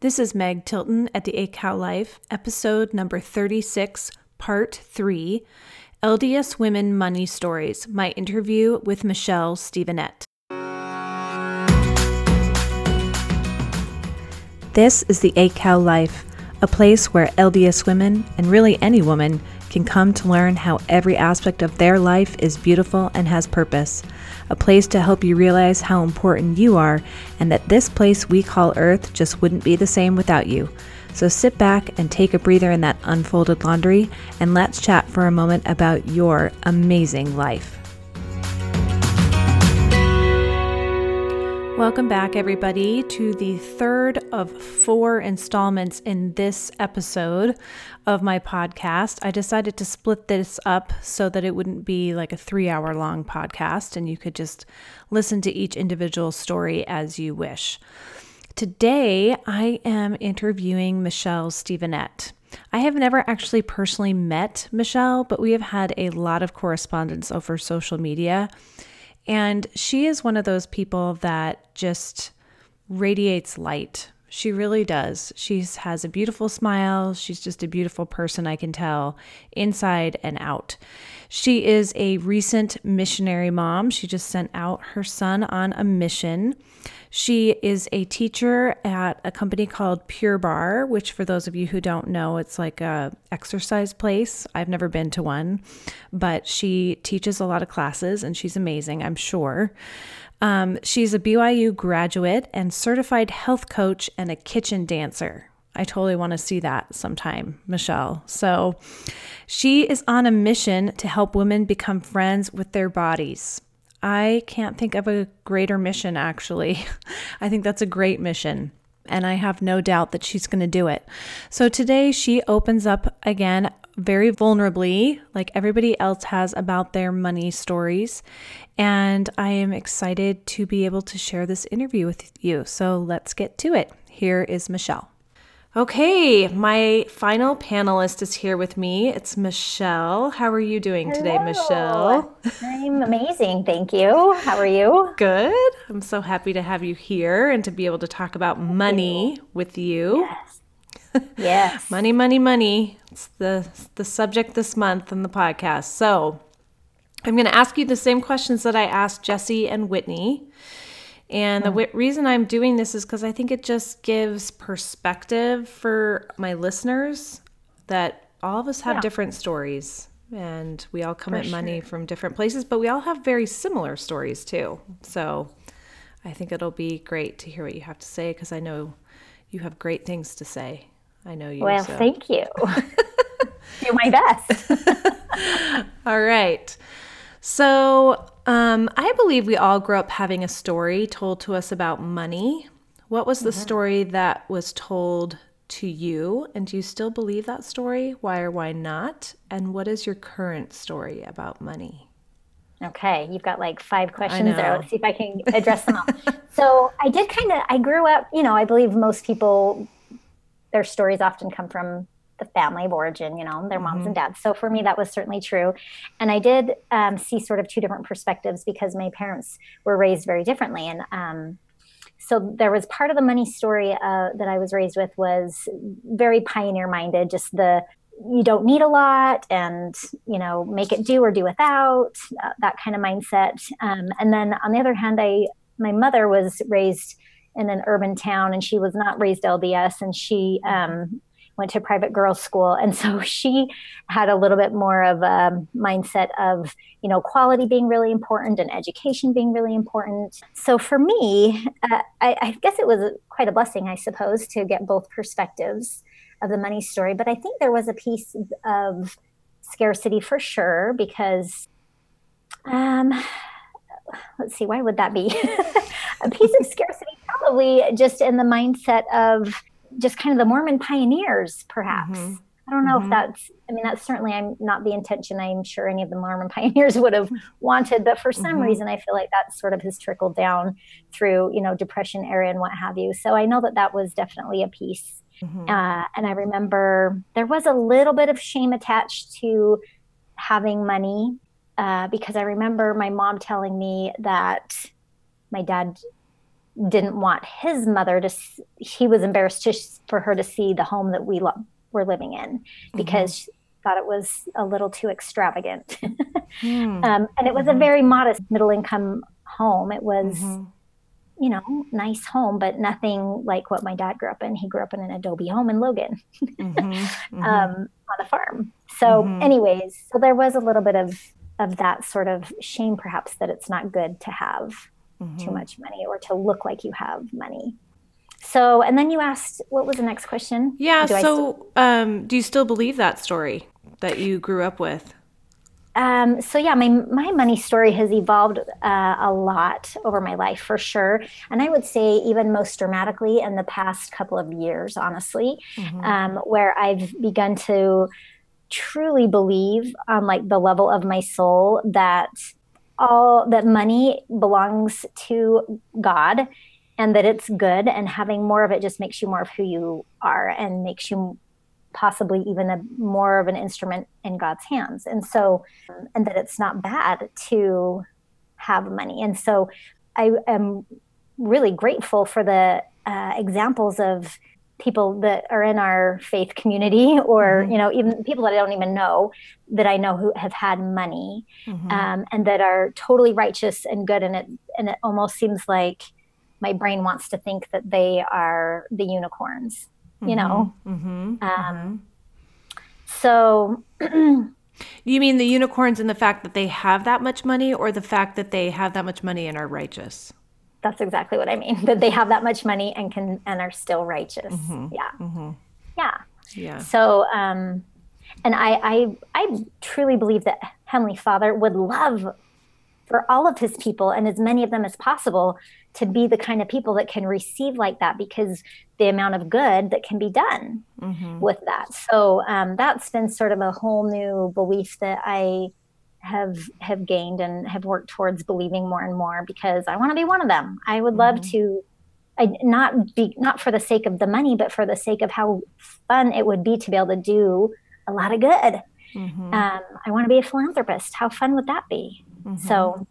This is Meg Tilton at the ACAL Life, episode number 36, part 3 LDS Women Money Stories, my interview with Michelle Stevenette. This is the ACAL Life, a place where LDS women, and really any woman, can come to learn how every aspect of their life is beautiful and has purpose. A place to help you realize how important you are and that this place we call Earth just wouldn't be the same without you. So sit back and take a breather in that unfolded laundry and let's chat for a moment about your amazing life. Welcome back, everybody, to the third of four installments in this episode of my podcast. I decided to split this up so that it wouldn't be like a three hour long podcast and you could just listen to each individual story as you wish. Today, I am interviewing Michelle Stevenette. I have never actually personally met Michelle, but we have had a lot of correspondence over social media. And she is one of those people that just radiates light. She really does. She has a beautiful smile. She's just a beautiful person, I can tell, inside and out. She is a recent missionary mom. She just sent out her son on a mission. She is a teacher at a company called Pure Barre, which for those of you who don't know, it's like a exercise place. I've never been to one, but she teaches a lot of classes and she's amazing, I'm sure. Um, she's a BYU graduate and certified health coach and a kitchen dancer. I totally want to see that sometime, Michelle. So, she is on a mission to help women become friends with their bodies. I can't think of a greater mission, actually. I think that's a great mission. And I have no doubt that she's going to do it. So today she opens up again very vulnerably, like everybody else has about their money stories. And I am excited to be able to share this interview with you. So let's get to it. Here is Michelle. Okay, my final panelist is here with me. It's Michelle. How are you doing Hello. today, Michelle? I'm amazing. Thank you. How are you? Good. I'm so happy to have you here and to be able to talk about money you. with you. Yes. Yes. money, money, money. It's the the subject this month in the podcast. So, I'm going to ask you the same questions that I asked Jesse and Whitney. And the w- reason I'm doing this is because I think it just gives perspective for my listeners that all of us have yeah. different stories and we all come for at sure. money from different places, but we all have very similar stories too. So I think it'll be great to hear what you have to say because I know you have great things to say. I know you. Well, so. thank you. Do my best. all right. So, um, I believe we all grew up having a story told to us about money. What was the mm-hmm. story that was told to you? And do you still believe that story? Why or why not? And what is your current story about money? Okay, you've got like five questions there. Let's see if I can address them all. so, I did kind of, I grew up, you know, I believe most people, their stories often come from the family of origin, you know, their moms mm-hmm. and dads. So for me, that was certainly true. And I did um, see sort of two different perspectives because my parents were raised very differently. And um, so there was part of the money story uh, that I was raised with was very pioneer minded, just the you don't need a lot and you know make it do or do without uh, that kind of mindset um, and then on the other hand i my mother was raised in an urban town and she was not raised lds and she um, went to private girls school. And so she had a little bit more of a mindset of you know quality being really important and education being really important. So for me uh, I, I, guess it was quite a blessing i suppose to get both perspectives of the money story. But i think there was a piece of scarcity for sure because um let's see why would that be? A piece of scarcity probably just in the mindset of just kind of the Mormon pioneers, perhaps. Mm-hmm. I don't know mm-hmm. if that's, I mean, that's certainly I'm not the intention I'm sure any of the Mormon pioneers would have wanted, but for some mm-hmm. reason, I feel like that sort of has trickled down through, you know, Depression era and what have you. So I know that that was definitely a piece. Mm-hmm. Uh, and I remember there was a little bit of shame attached to having money uh, because I remember my mom telling me that my dad didn't want his mother to he was embarrassed to, for her to see the home that we lo- were living in because mm-hmm. she thought it was a little too extravagant mm. um, and it was mm-hmm. a very modest middle income home it was mm-hmm. you know nice home but nothing like what my dad grew up in he grew up in an adobe home in logan mm-hmm. Mm-hmm. um, on a farm so mm-hmm. anyways so there was a little bit of of that sort of shame perhaps that it's not good to have mm-hmm. too much money or to look like you have money. So, and then you asked, what was the next question? Yeah. Do so, still- um, do you still believe that story that you grew up with? Um, so yeah, my my money story has evolved uh, a lot over my life for sure, and I would say even most dramatically in the past couple of years, honestly, mm-hmm. um, where I've begun to truly believe on like the level of my soul that all that money belongs to God and that it's good and having more of it just makes you more of who you are and makes you possibly even a more of an instrument in God's hands. And so and that it's not bad to have money. And so I am really grateful for the uh, examples of people that are in our faith community or mm-hmm. you know even people that i don't even know that i know who have had money mm-hmm. um, and that are totally righteous and good and it and it almost seems like my brain wants to think that they are the unicorns you know mm-hmm. mm-hmm. Um, mm-hmm. so you mean the unicorns in the fact that they have that much money or the fact that they have that much money and are righteous that's exactly what I mean. That they have that much money and can and are still righteous. Mm-hmm. Yeah. Mm-hmm. Yeah. Yeah. So um and I, I I truly believe that Heavenly Father would love for all of his people and as many of them as possible to be the kind of people that can receive like that because the amount of good that can be done mm-hmm. with that. So um, that's been sort of a whole new belief that I have have gained and have worked towards believing more and more because I want to be one of them. I would love mm-hmm. to I, not be not for the sake of the money, but for the sake of how fun it would be to be able to do a lot of good. Mm-hmm. Um, I want to be a philanthropist. How fun would that be? Mm-hmm. So,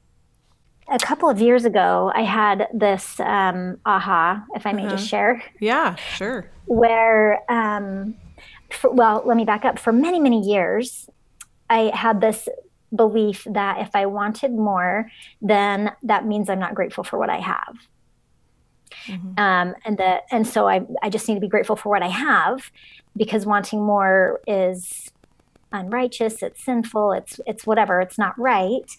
a couple of years ago, I had this um, aha, if I may just uh-huh. share. Yeah, sure. Where, um, for, well, let me back up. For many, many years, I had this belief that if I wanted more, then that means I'm not grateful for what I have. Mm-hmm. Um, and that, and so I, I just need to be grateful for what I have because wanting more is unrighteous, it's sinful, it's, it's whatever, it's not right.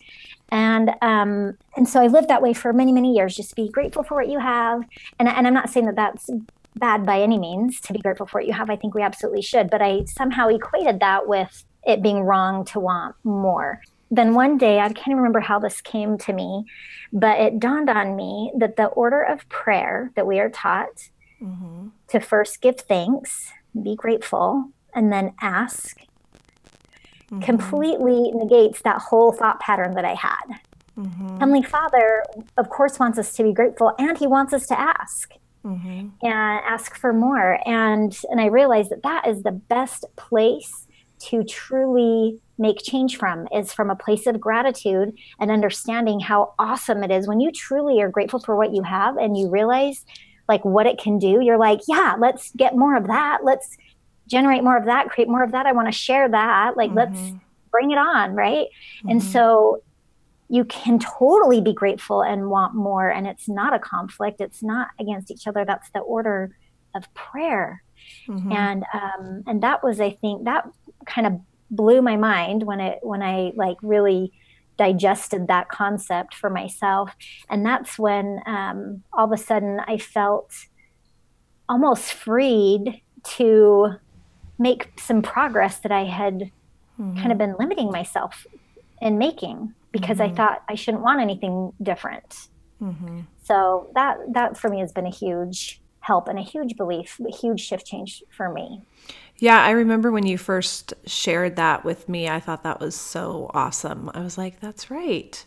And, um, and so I lived that way for many, many years, just be grateful for what you have. And, and I'm not saying that that's bad by any means to be grateful for what you have. I think we absolutely should, but I somehow equated that with it being wrong to want more. Then one day, I can't remember how this came to me, but it dawned on me that the order of prayer that we are taught mm-hmm. to first give thanks, be grateful, and then ask mm-hmm. completely negates that whole thought pattern that I had. Mm-hmm. Heavenly Father, of course, wants us to be grateful and He wants us to ask. Mm-hmm. and ask for more and and i realized that that is the best place to truly make change from is from a place of gratitude and understanding how awesome it is. When you truly are grateful for what you have and you realize like what it can do you're like yeah let's get more of that. Let's generate more of that create more of that. I want to share that. Like mm-hmm. let's bring it on right? Mm-hmm. and so you can totally be grateful and want more and it's not a conflict. It's not against each other. That's the order of prayer. Mm-hmm. and um, and that was i think that kind of blew my mind when it when I like really digested that concept for myself and that's when um, all of a sudden i felt almost freed to make some progress that i had mm-hmm. kind of been limiting myself in making because mm-hmm. i thought i shouldn't want anything different mm-hmm. so that that for me has been a huge help and a huge belief a huge shift change for me yeah, I remember when you first shared that with me, I thought that was so awesome. I was like, that's right.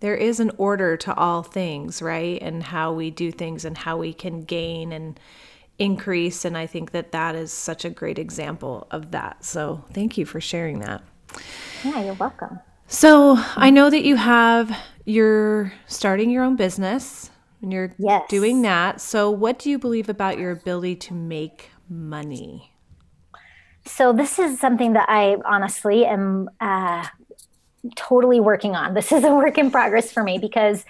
There is an order to all things, right? And how we do things and how we can gain and increase. And I think that that is such a great example of that. So thank you for sharing that. Yeah, you're welcome. So I know that you have, you're starting your own business and you're yes. doing that. So, what do you believe about your ability to make money? So, this is something that I honestly am uh, totally working on. This is a work in progress for me because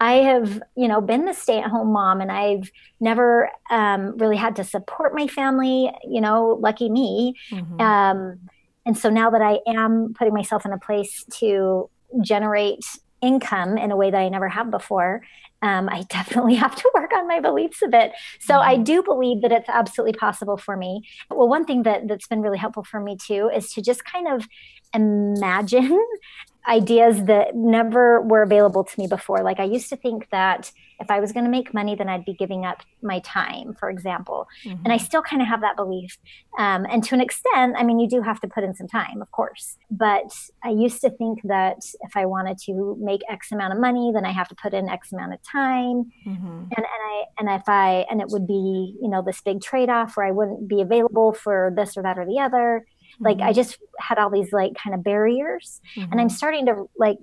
I have, you know, been the stay-at-home mom, and I've never um, really had to support my family. You know, lucky me. Mm-hmm. Um, and so now that I am putting myself in a place to generate income in a way that I never have before, um, I definitely have to work on my beliefs a bit. So mm-hmm. I do believe that it's absolutely possible for me. Well, one thing that that's been really helpful for me too is to just kind of imagine ideas that never were available to me before. Like I used to think that if I was going to make money, then I'd be giving up my time, for example. Mm-hmm. And I still kind of have that belief. Um, and to an extent, I mean, you do have to put in some time, of course. But I used to think that if I wanted to make X amount of money, then I have to put in X amount of time. Mm-hmm. And, and I and if I and it would be you know this big trade off where I wouldn't be available for this or that or the other like mm-hmm. i just had all these like kind of barriers mm-hmm. and i'm mm-hmm. starting to like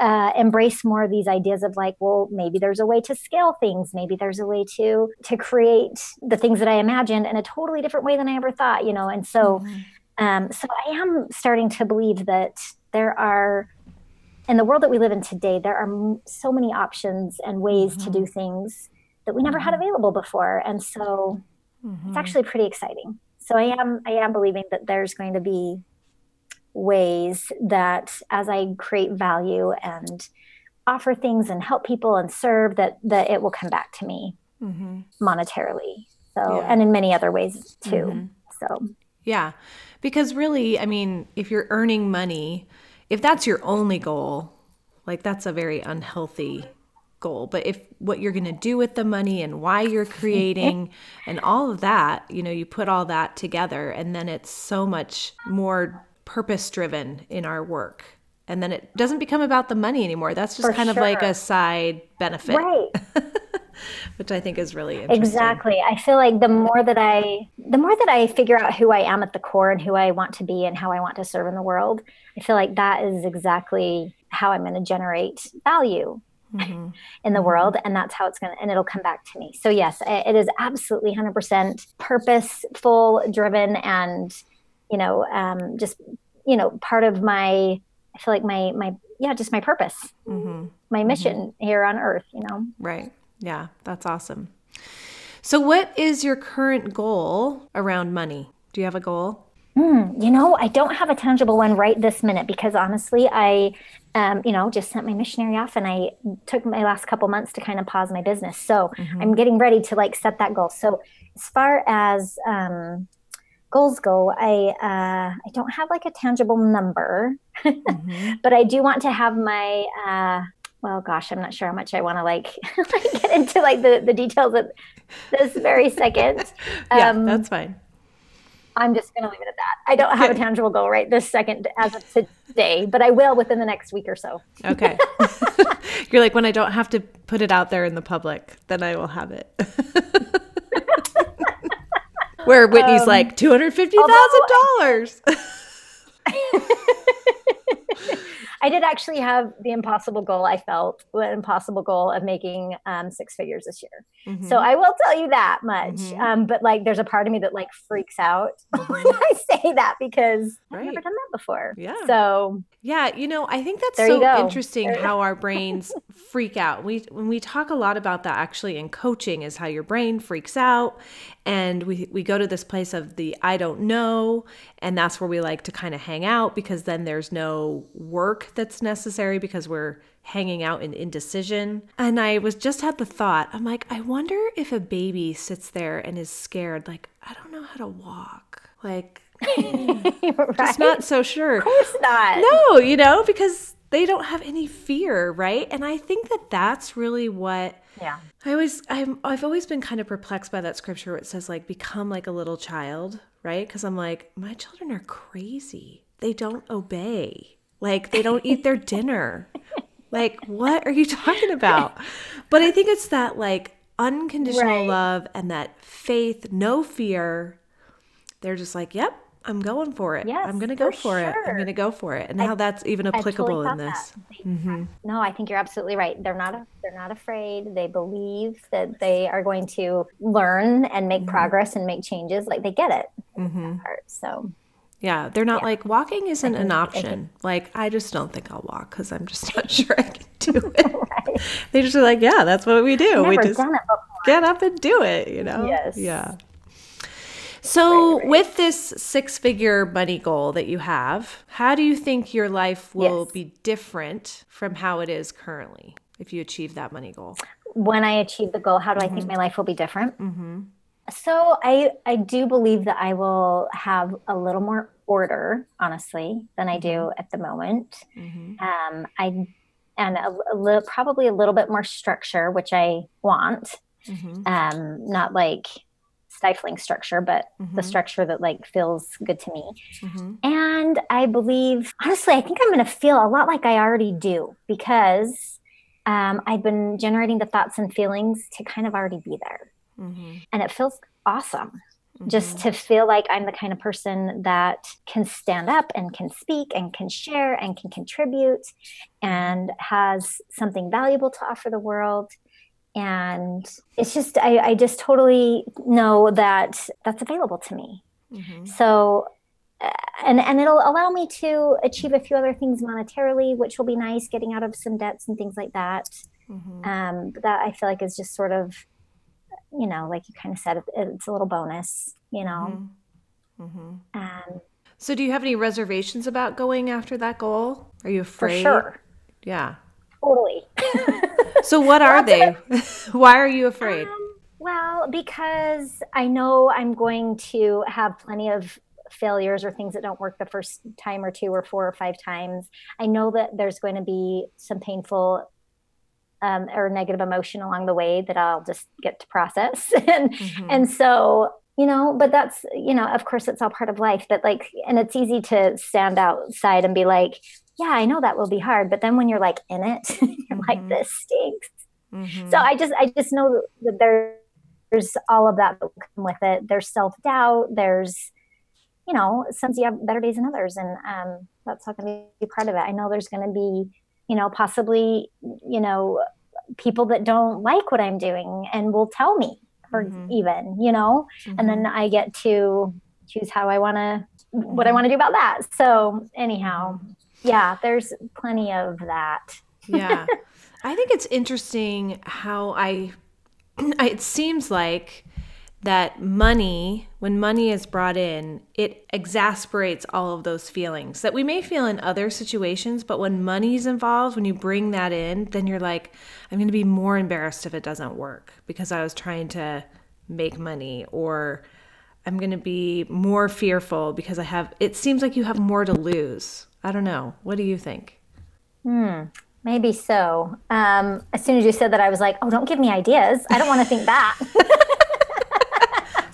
uh, embrace more of these ideas of like well maybe there's a way to scale things maybe there's a way to to create the things that i imagined in a totally different way than i ever thought you know and so mm-hmm. um so i am starting to believe that there are in the world that we live in today there are so many options and ways to do mm-hmm. things that we never had mm-hmm. available before and so it's actually pretty exciting so I am I am believing that there's going to be ways that as I create value and offer things and help people and serve that that it will come back to me mm-hmm. monetarily. So yeah. and in many other ways too. Mm-hmm. So yeah, because really, I mean, if you're earning money, if that's your only goal, like that's a very unhealthy goal, but if what you're going to do with the money and why you're creating and all of that, you know, you put all that together and then it's so much more purpose driven in our work. And then it doesn't become about the money anymore. That's just For kind sure. of like a side benefit. Right. Which I think is really interesting. Exactly. I feel like the more that I the more that I figure out who I am at the core and who I want to be and how I want to serve in the world, I feel like that is exactly how I'm going to generate value mm-hmm. in the mm-hmm. world and that's how it's going to and it'll come back to me so yes it is absolutely 100% purposeful driven and you know um, just you know part of my i feel like my my yeah just my purpose mm-hmm. my mm-hmm. mission here on earth you know right yeah that's awesome so what is your current goal around money do you have a goal Mm, you know, I don't have a tangible one right this minute because honestly, I um, you know, just sent my missionary off and I took my last couple months to kind of pause my business. So mm-hmm. I'm getting ready to like set that goal. So as far as um, goals go, I uh, I don't have like a tangible number, mm-hmm. but I do want to have my uh, well, gosh, I'm not sure how much I want to like get into like the the details of this very second. yeah, um, that's fine. I'm just going to leave it at that. I don't have a tangible goal right this second as of today, but I will within the next week or so. Okay. You're like, when I don't have to put it out there in the public, then I will have it. Where Whitney's um, like, $250,000. I did actually have the impossible goal. I felt the impossible goal of making um, six figures this year. Mm-hmm. So I will tell you that much. Mm-hmm. Um, but like, there's a part of me that like freaks out mm-hmm. when I say that because right. I've never done that before. Yeah. So yeah, you know, I think that's so interesting how our brains freak out. We when we talk a lot about that actually in coaching is how your brain freaks out and we we go to this place of the I don't know and that's where we like to kind of hang out because then there's no work that's necessary because we're hanging out in indecision. And I was just had the thought, I'm like, I wonder if a baby sits there and is scared like I don't know how to walk. Like right? Just not so sure. Of course not. No, you know, because they don't have any fear, right? And I think that that's really what. Yeah. I always, I'm, I've always been kind of perplexed by that scripture where it says like, become like a little child, right? Because I'm like, my children are crazy. They don't obey. Like they don't eat their dinner. Like what are you talking about? But I think it's that like unconditional right. love and that faith, no fear. They're just like, yep, I'm going for it. Yes, I'm going to go for, for it. I'm going to go for it. And I, how that's even applicable totally in this. Mm-hmm. No, I think you're absolutely right. They're not they're not afraid. They believe that they are going to learn and make mm-hmm. progress and make changes. Like they get it. Mm-hmm. So yeah, they're not yeah. like walking isn't an option. Like I just don't think I'll walk because I'm just not sure I can do it. right. They just are like, yeah, that's what we do. we just get up and do it. You know? Yes. Yeah. So, right, right. with this six figure money goal that you have, how do you think your life will yes. be different from how it is currently if you achieve that money goal? When I achieve the goal, how do mm-hmm. I think mm-hmm. my life will be different? Mm-hmm. So I I do believe that I will have a little more order, honestly, than I do mm-hmm. at the moment. Mm-hmm. Um, I and a, a little, probably a little bit more structure, which I want. Mm-hmm. Um, not like stifling structure, but mm-hmm. the structure that like feels good to me. Mm-hmm. And I believe, honestly, I think I'm going to feel a lot like I already do because um, I've been generating the thoughts and feelings to kind of already be there. Mm-hmm. And it feels awesome. Just mm-hmm. to feel like I'm the kind of person that can stand up and can speak and can share and can contribute and has something valuable to offer the world and it's just I, I just totally know that that's available to me mm-hmm. so uh, and and it'll allow me to achieve a few other things monetarily which will be nice getting out of some debts and things like that mm-hmm. um, that i feel like is just sort of you know like you kind of said it's a little bonus you know mm-hmm. mm-hmm. Um, so do you have any reservations about going after that goal are you afraid for sure yeah totally so what are they? Why are you afraid? Um, well, because I know I'm going to have plenty of failures or things that don't work the first time or two or four or five times. I know that there's going to be some painful um, or negative emotion along the way that I'll just get to process. and mm-hmm. and so, you know, but that's, you know, of course it's all part of life. But like and it's easy to stand outside and be like, yeah, I know that will be hard. But then when you're like in it, you're mm-hmm. like, this stinks. Mm-hmm. So I just, I just know that there's all of that that come with it. There's self doubt. There's, you know, sometimes you have better days than others, and um, that's not going to be part of it. I know there's going to be, you know, possibly, you know, people that don't like what I'm doing and will tell me, or mm-hmm. even, you know, and then mm-hmm. I get to choose how I want to, what I mm-hmm. want to do about that. So anyhow, mm-hmm yeah, there's plenty of that. yeah. I think it's interesting how I, it seems like that money, when money is brought in, it exasperates all of those feelings that we may feel in other situations. But when money's involved, when you bring that in, then you're like, I'm going to be more embarrassed if it doesn't work because I was trying to make money or I'm going to be more fearful because I have, it seems like you have more to lose I don't know. What do you think? Hmm. Maybe so. Um, as soon as you said that, I was like, "Oh, don't give me ideas. I don't want to think that."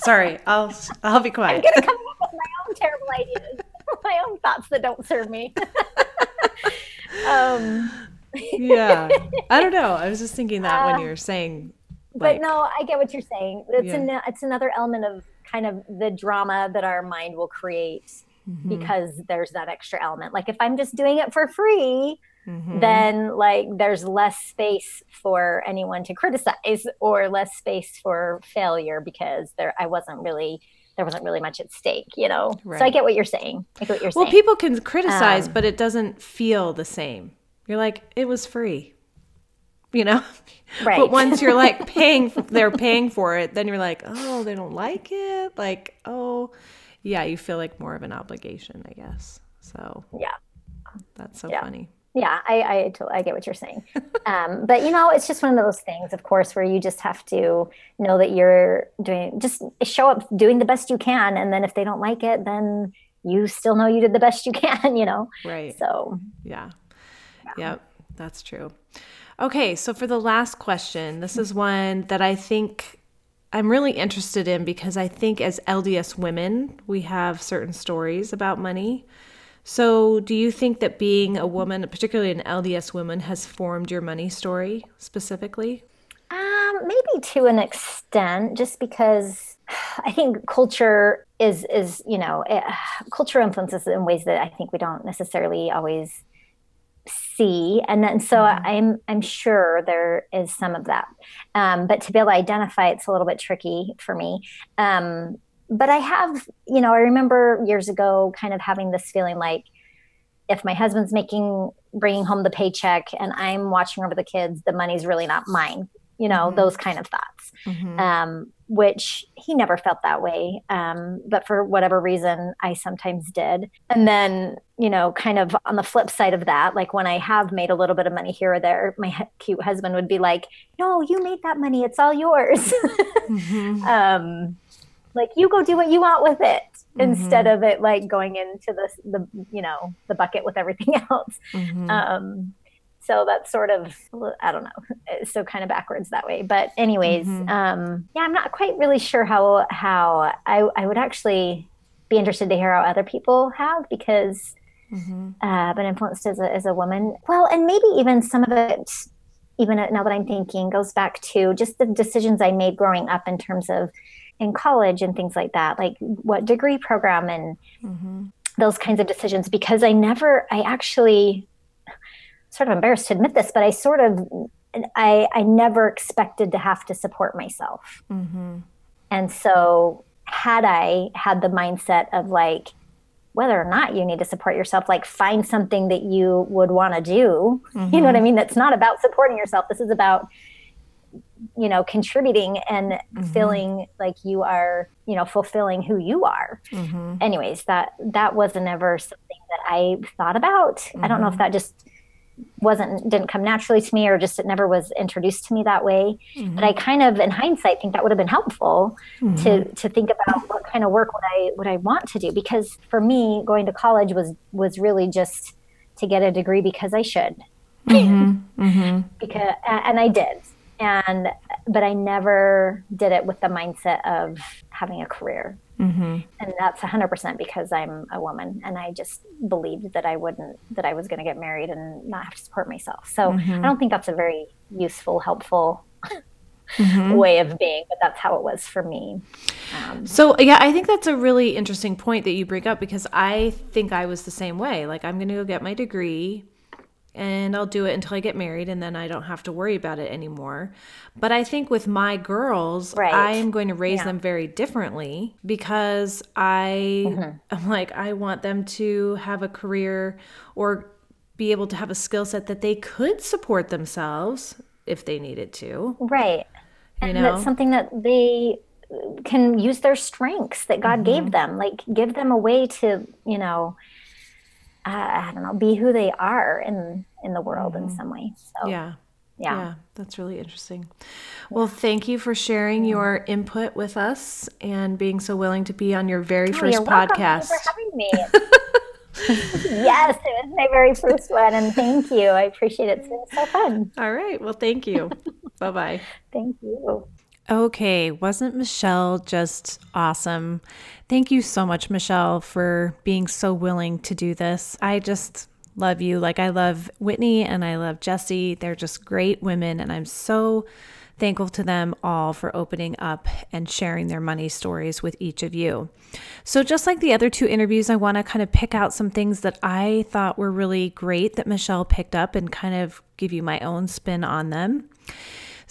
Sorry, I'll I'll be quiet. I'm gonna come up with my own terrible ideas, my own thoughts that don't serve me. um, yeah, I don't know. I was just thinking that uh, when you were saying. Like, but no, I get what you're saying. It's yeah. an, it's another element of kind of the drama that our mind will create mm-hmm. because there's that extra element. Like if I'm just doing it for free, mm-hmm. then like there's less space for anyone to criticize or less space for failure because there I wasn't really there wasn't really much at stake, you know. Right. So I get what you're saying. I get what you're well, saying. Well, people can criticize, um, but it doesn't feel the same. You're like, it was free, you know. Right. but once you're like paying, they're paying for it. Then you're like, oh, they don't like it. Like, oh, yeah, you feel like more of an obligation, I guess. So yeah, that's so yeah. funny. Yeah, I I, totally, I get what you're saying, um, but you know, it's just one of those things, of course, where you just have to know that you're doing just show up doing the best you can, and then if they don't like it, then you still know you did the best you can, you know. Right. So yeah, yeah. yep, that's true. Okay, so for the last question, this is one that I think I'm really interested in because I think as LDS women, we have certain stories about money. So, do you think that being a woman, particularly an LDS woman, has formed your money story specifically? Um, maybe to an extent, just because I think culture is is you know it, culture influences in ways that I think we don't necessarily always see and then so mm-hmm. i'm i'm sure there is some of that um, but to be able to identify it's a little bit tricky for me um, but i have you know i remember years ago kind of having this feeling like if my husband's making bringing home the paycheck and i'm watching over the kids the money's really not mine you know mm-hmm. those kind of thoughts mm-hmm. um, which he never felt that way um, but for whatever reason i sometimes did and then you know kind of on the flip side of that like when i have made a little bit of money here or there my cute husband would be like no you made that money it's all yours mm-hmm. um, like you go do what you want with it mm-hmm. instead of it like going into the the you know the bucket with everything else mm-hmm. um, so that's sort of i don't know so kind of backwards that way but anyways mm-hmm. um, yeah i'm not quite really sure how how I, I would actually be interested to hear how other people have because mm-hmm. uh, been influenced as a, as a woman well and maybe even some of it even now that i'm thinking goes back to just the decisions i made growing up in terms of in college and things like that like what degree program and mm-hmm. those kinds of decisions because i never i actually sort of embarrassed to admit this, but I sort of I I never expected to have to support myself. Mm-hmm. And so had I had the mindset of like whether or not you need to support yourself, like find something that you would want to do. Mm-hmm. You know what I mm-hmm. mean? That's not about supporting yourself. This is about you know contributing and mm-hmm. feeling like you are you know fulfilling who you are mm-hmm. anyways that that wasn't ever something that i thought about mm-hmm. i don't know if mm-hmm. that just wasn't didn't come naturally to me or just it never was introduced to me that way mm-hmm. but i kind of in hindsight think that would have been helpful mm-hmm. to to think about what kind of work would i would i want to do because for me going to college was was really just to get a degree because i should mm-hmm. mm-hmm. because and i did and but i never did it with the mindset of having a career Mm-hmm. And that's 100% because I'm a woman and I just believed that I wouldn't, that I was going to get married and not have to support myself. So mm-hmm. I don't think that's a very useful, helpful mm-hmm. way of being, but that's how it was for me. Um, so, yeah, I think that's a really interesting point that you bring up because I think I was the same way. Like, I'm going to go get my degree and I'll do it until I get married and then I don't have to worry about it anymore. But I think with my girls, right. I am going to raise yeah. them very differently because I mm-hmm. am like I want them to have a career or be able to have a skill set that they could support themselves if they needed to. Right. You and know? that's something that they can use their strengths that God mm-hmm. gave them. Like give them a way to, you know, uh, I don't know, be who they are in in the world mm-hmm. in some way. So yeah. Yeah. yeah. that's really interesting. Well, thank you for sharing your input with us and being so willing to be on your very oh, first podcast. for having me. yes, it was my very first one, and thank you. I appreciate it. It's been so fun. All right. Well, thank you. bye bye. Thank you. Okay, wasn't Michelle just awesome? Thank you so much, Michelle, for being so willing to do this. I just love you. Like, I love Whitney and I love Jesse. They're just great women, and I'm so thankful to them all for opening up and sharing their money stories with each of you. So, just like the other two interviews, I want to kind of pick out some things that I thought were really great that Michelle picked up and kind of give you my own spin on them.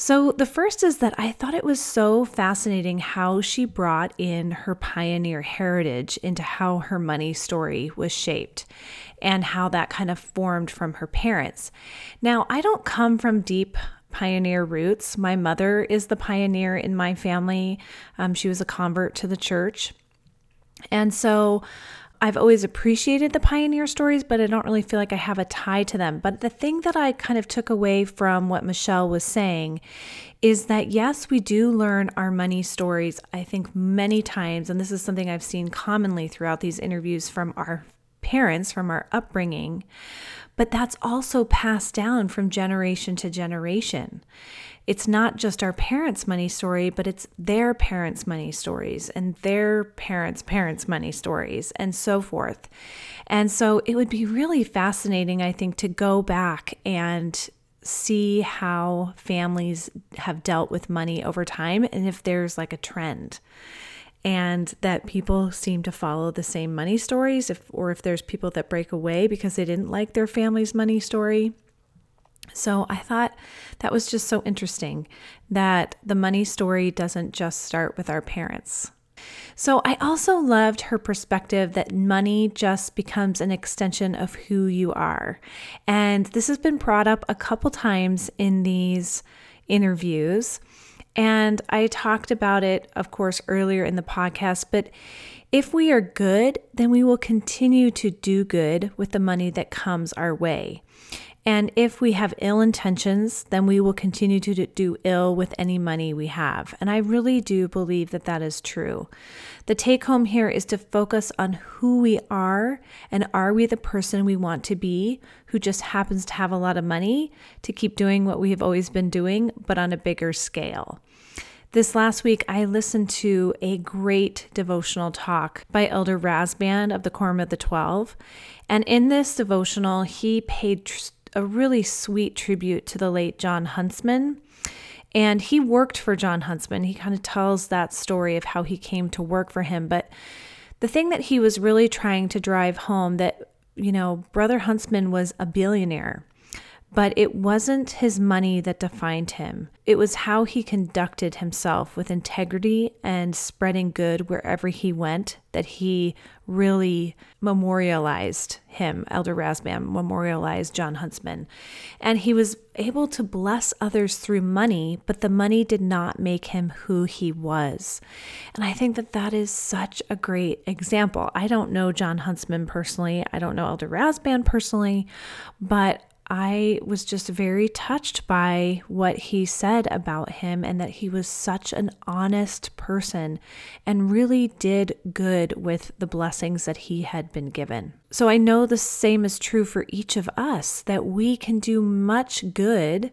So, the first is that I thought it was so fascinating how she brought in her pioneer heritage into how her money story was shaped and how that kind of formed from her parents. Now, I don't come from deep pioneer roots. My mother is the pioneer in my family, um, she was a convert to the church. And so, I've always appreciated the pioneer stories, but I don't really feel like I have a tie to them. But the thing that I kind of took away from what Michelle was saying is that yes, we do learn our money stories, I think, many times. And this is something I've seen commonly throughout these interviews from our parents, from our upbringing. But that's also passed down from generation to generation it's not just our parents' money story, but it's their parents' money stories and their parents' parents' money stories and so forth. And so it would be really fascinating, I think, to go back and see how families have dealt with money over time and if there's like a trend. and that people seem to follow the same money stories if or if there's people that break away because they didn't like their family's money story. So I thought that was just so interesting that the money story doesn't just start with our parents. So I also loved her perspective that money just becomes an extension of who you are. And this has been brought up a couple times in these interviews. And I talked about it, of course, earlier in the podcast. But if we are good, then we will continue to do good with the money that comes our way. And if we have ill intentions, then we will continue to do ill with any money we have. And I really do believe that that is true. The take home here is to focus on who we are and are we the person we want to be who just happens to have a lot of money to keep doing what we have always been doing, but on a bigger scale. This last week, I listened to a great devotional talk by Elder Rasband of the Quorum of the Twelve. And in this devotional, he paid tr- a really sweet tribute to the late John Huntsman. And he worked for John Huntsman. He kind of tells that story of how he came to work for him. But the thing that he was really trying to drive home that, you know, Brother Huntsman was a billionaire. But it wasn't his money that defined him. It was how he conducted himself with integrity and spreading good wherever he went that he really memorialized him. Elder Rasband memorialized John Huntsman. And he was able to bless others through money, but the money did not make him who he was. And I think that that is such a great example. I don't know John Huntsman personally, I don't know Elder Rasband personally, but I was just very touched by what he said about him and that he was such an honest person and really did good with the blessings that he had been given. So I know the same is true for each of us that we can do much good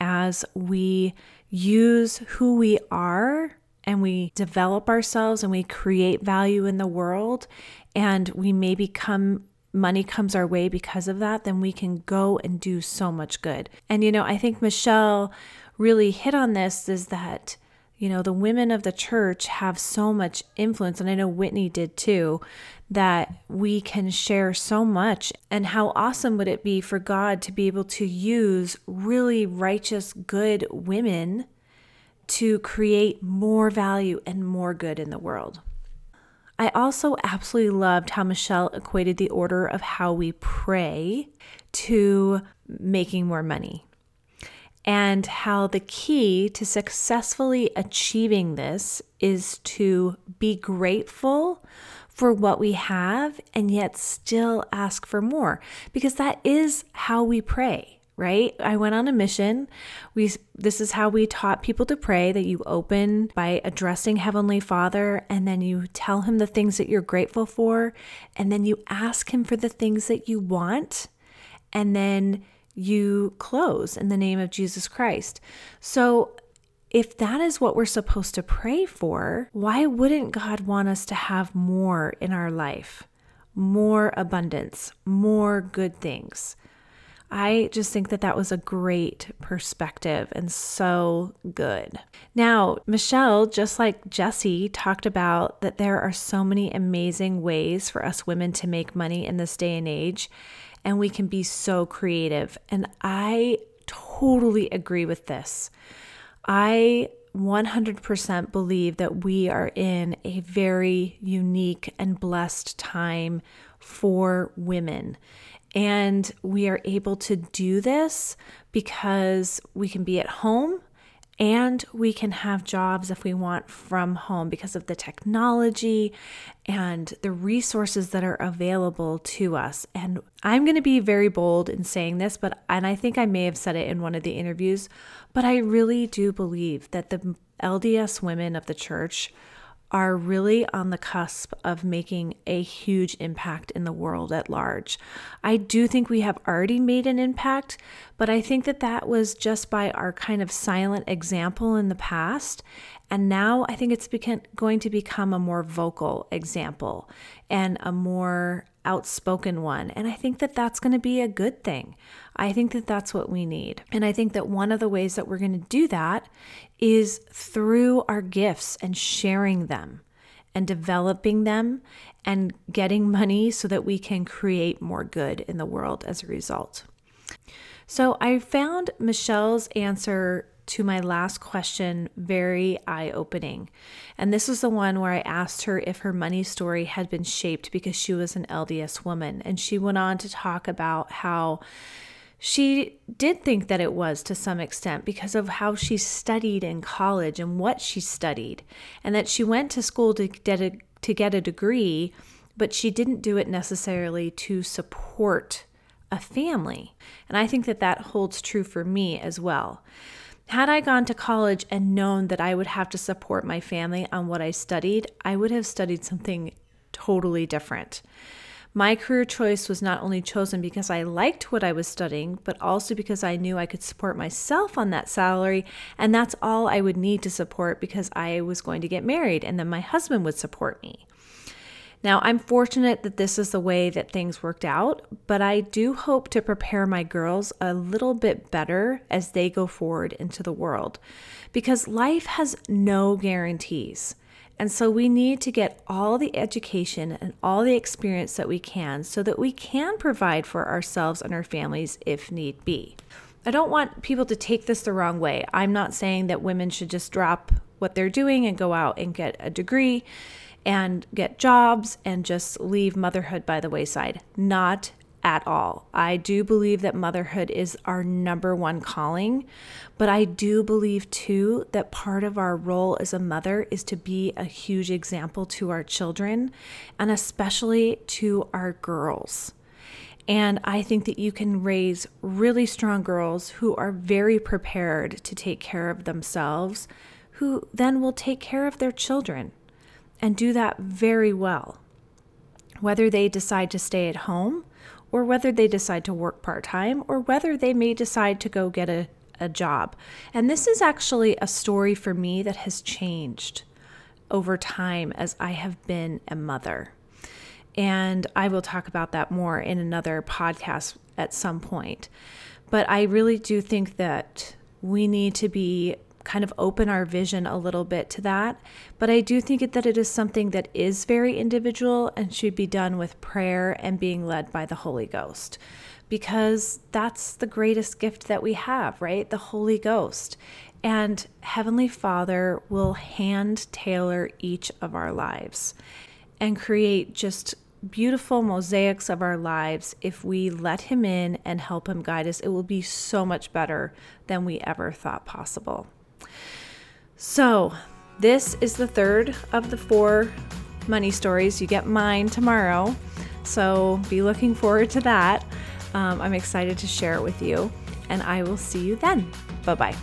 as we use who we are and we develop ourselves and we create value in the world and we may become money comes our way because of that, then we can go and do so much good. And, you know, I think Michelle really hit on this is that, you know, the women of the church have so much influence, and I know Whitney did too, that we can share so much. And how awesome would it be for God to be able to use really righteous, good women to create more value and more good in the world? I also absolutely loved how Michelle equated the order of how we pray to making more money and how the key to successfully achieving this is to be grateful for what we have and yet still ask for more because that is how we pray right? I went on a mission. We this is how we taught people to pray that you open by addressing heavenly Father and then you tell him the things that you're grateful for and then you ask him for the things that you want and then you close in the name of Jesus Christ. So if that is what we're supposed to pray for, why wouldn't God want us to have more in our life? More abundance, more good things. I just think that that was a great perspective and so good. Now, Michelle, just like Jesse, talked about that there are so many amazing ways for us women to make money in this day and age, and we can be so creative. And I totally agree with this. I 100% believe that we are in a very unique and blessed time for women. And we are able to do this because we can be at home and we can have jobs if we want from home because of the technology and the resources that are available to us. And I'm going to be very bold in saying this, but and I think I may have said it in one of the interviews, but I really do believe that the LDS women of the church are really on the cusp of making a huge impact in the world at large. I do think we have already made an impact, but I think that that was just by our kind of silent example in the past. And now I think it's going to become a more vocal example and a more outspoken one. And I think that that's going to be a good thing. I think that that's what we need. And I think that one of the ways that we're going to do that is through our gifts and sharing them and developing them and getting money so that we can create more good in the world as a result. So I found Michelle's answer to my last question very eye opening. And this was the one where I asked her if her money story had been shaped because she was an LDS woman. And she went on to talk about how she did think that it was to some extent because of how she studied in college and what she studied, and that she went to school to get a, to get a degree, but she didn't do it necessarily to support a family. And I think that that holds true for me as well. Had I gone to college and known that I would have to support my family on what I studied, I would have studied something totally different. My career choice was not only chosen because I liked what I was studying, but also because I knew I could support myself on that salary, and that's all I would need to support because I was going to get married and then my husband would support me. Now, I'm fortunate that this is the way that things worked out, but I do hope to prepare my girls a little bit better as they go forward into the world because life has no guarantees. And so we need to get all the education and all the experience that we can so that we can provide for ourselves and our families if need be. I don't want people to take this the wrong way. I'm not saying that women should just drop what they're doing and go out and get a degree and get jobs and just leave motherhood by the wayside. Not at all. I do believe that motherhood is our number one calling, but I do believe too that part of our role as a mother is to be a huge example to our children and especially to our girls. And I think that you can raise really strong girls who are very prepared to take care of themselves, who then will take care of their children and do that very well. Whether they decide to stay at home, or whether they decide to work part time, or whether they may decide to go get a, a job. And this is actually a story for me that has changed over time as I have been a mother. And I will talk about that more in another podcast at some point. But I really do think that we need to be kind of open our vision a little bit to that. But I do think that it is something that is very individual and should be done with prayer and being led by the Holy Ghost. Because that's the greatest gift that we have, right? The Holy Ghost. And Heavenly Father will hand tailor each of our lives and create just beautiful mosaics of our lives if we let Him in and help Him guide us. It will be so much better than we ever thought possible. So, this is the third of the four money stories. You get mine tomorrow. So, be looking forward to that. Um, I'm excited to share it with you, and I will see you then. Bye bye.